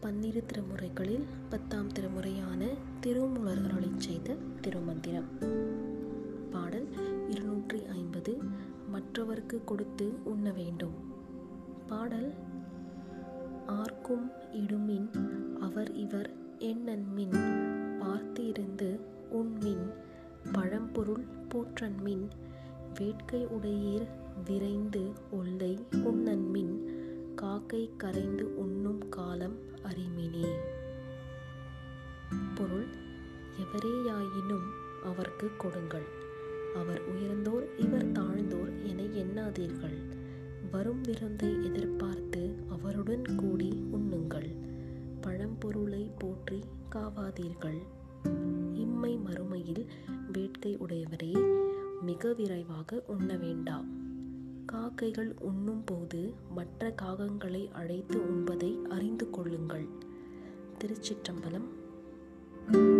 பன்னிரு திருமுறைகளில் பத்தாம் திருமுறையான திருமூலர் அருளை செய்த திருமந்திரம். பாடல் இருநூற்றி ஐம்பது மற்றவர்க்கு கொடுத்து உண்ண வேண்டும் பாடல் ஆர்க்கும் இடுமின் அவர் இவர் எண்ணன்மின் பார்த்திருந்து உண்மின் பழம்பொருள் போற்றன்மின் வேட்கை உடையீர் விரைந்து காக்கை கரைந்து உண்ணும் காலம் அறிமினே. பொருள் எவரேயாயினும் அவர்க்கு கொடுங்கள். அவர் உயர்ந்தோர் இவர் தாழ்ந்தோர் என எண்ணாதீர்கள். வரும் விருந்தை எதிர்பார்த்து அவருடன் கூடி உண்ணுங்கள். பழம்பொருளை போற்றி காவாதீர்கள். இம்மை மறுமையில் வேட்கை உடையவரே மிக விரைவாக உண்ண வேண்டாம் காக்கைகள் உண்ணும்போது மற்ற காகங்களை அழைத்து உண்பதை அறிந்து கொள்ளுங்கள். திருச்சிற்றம்பலம். thank you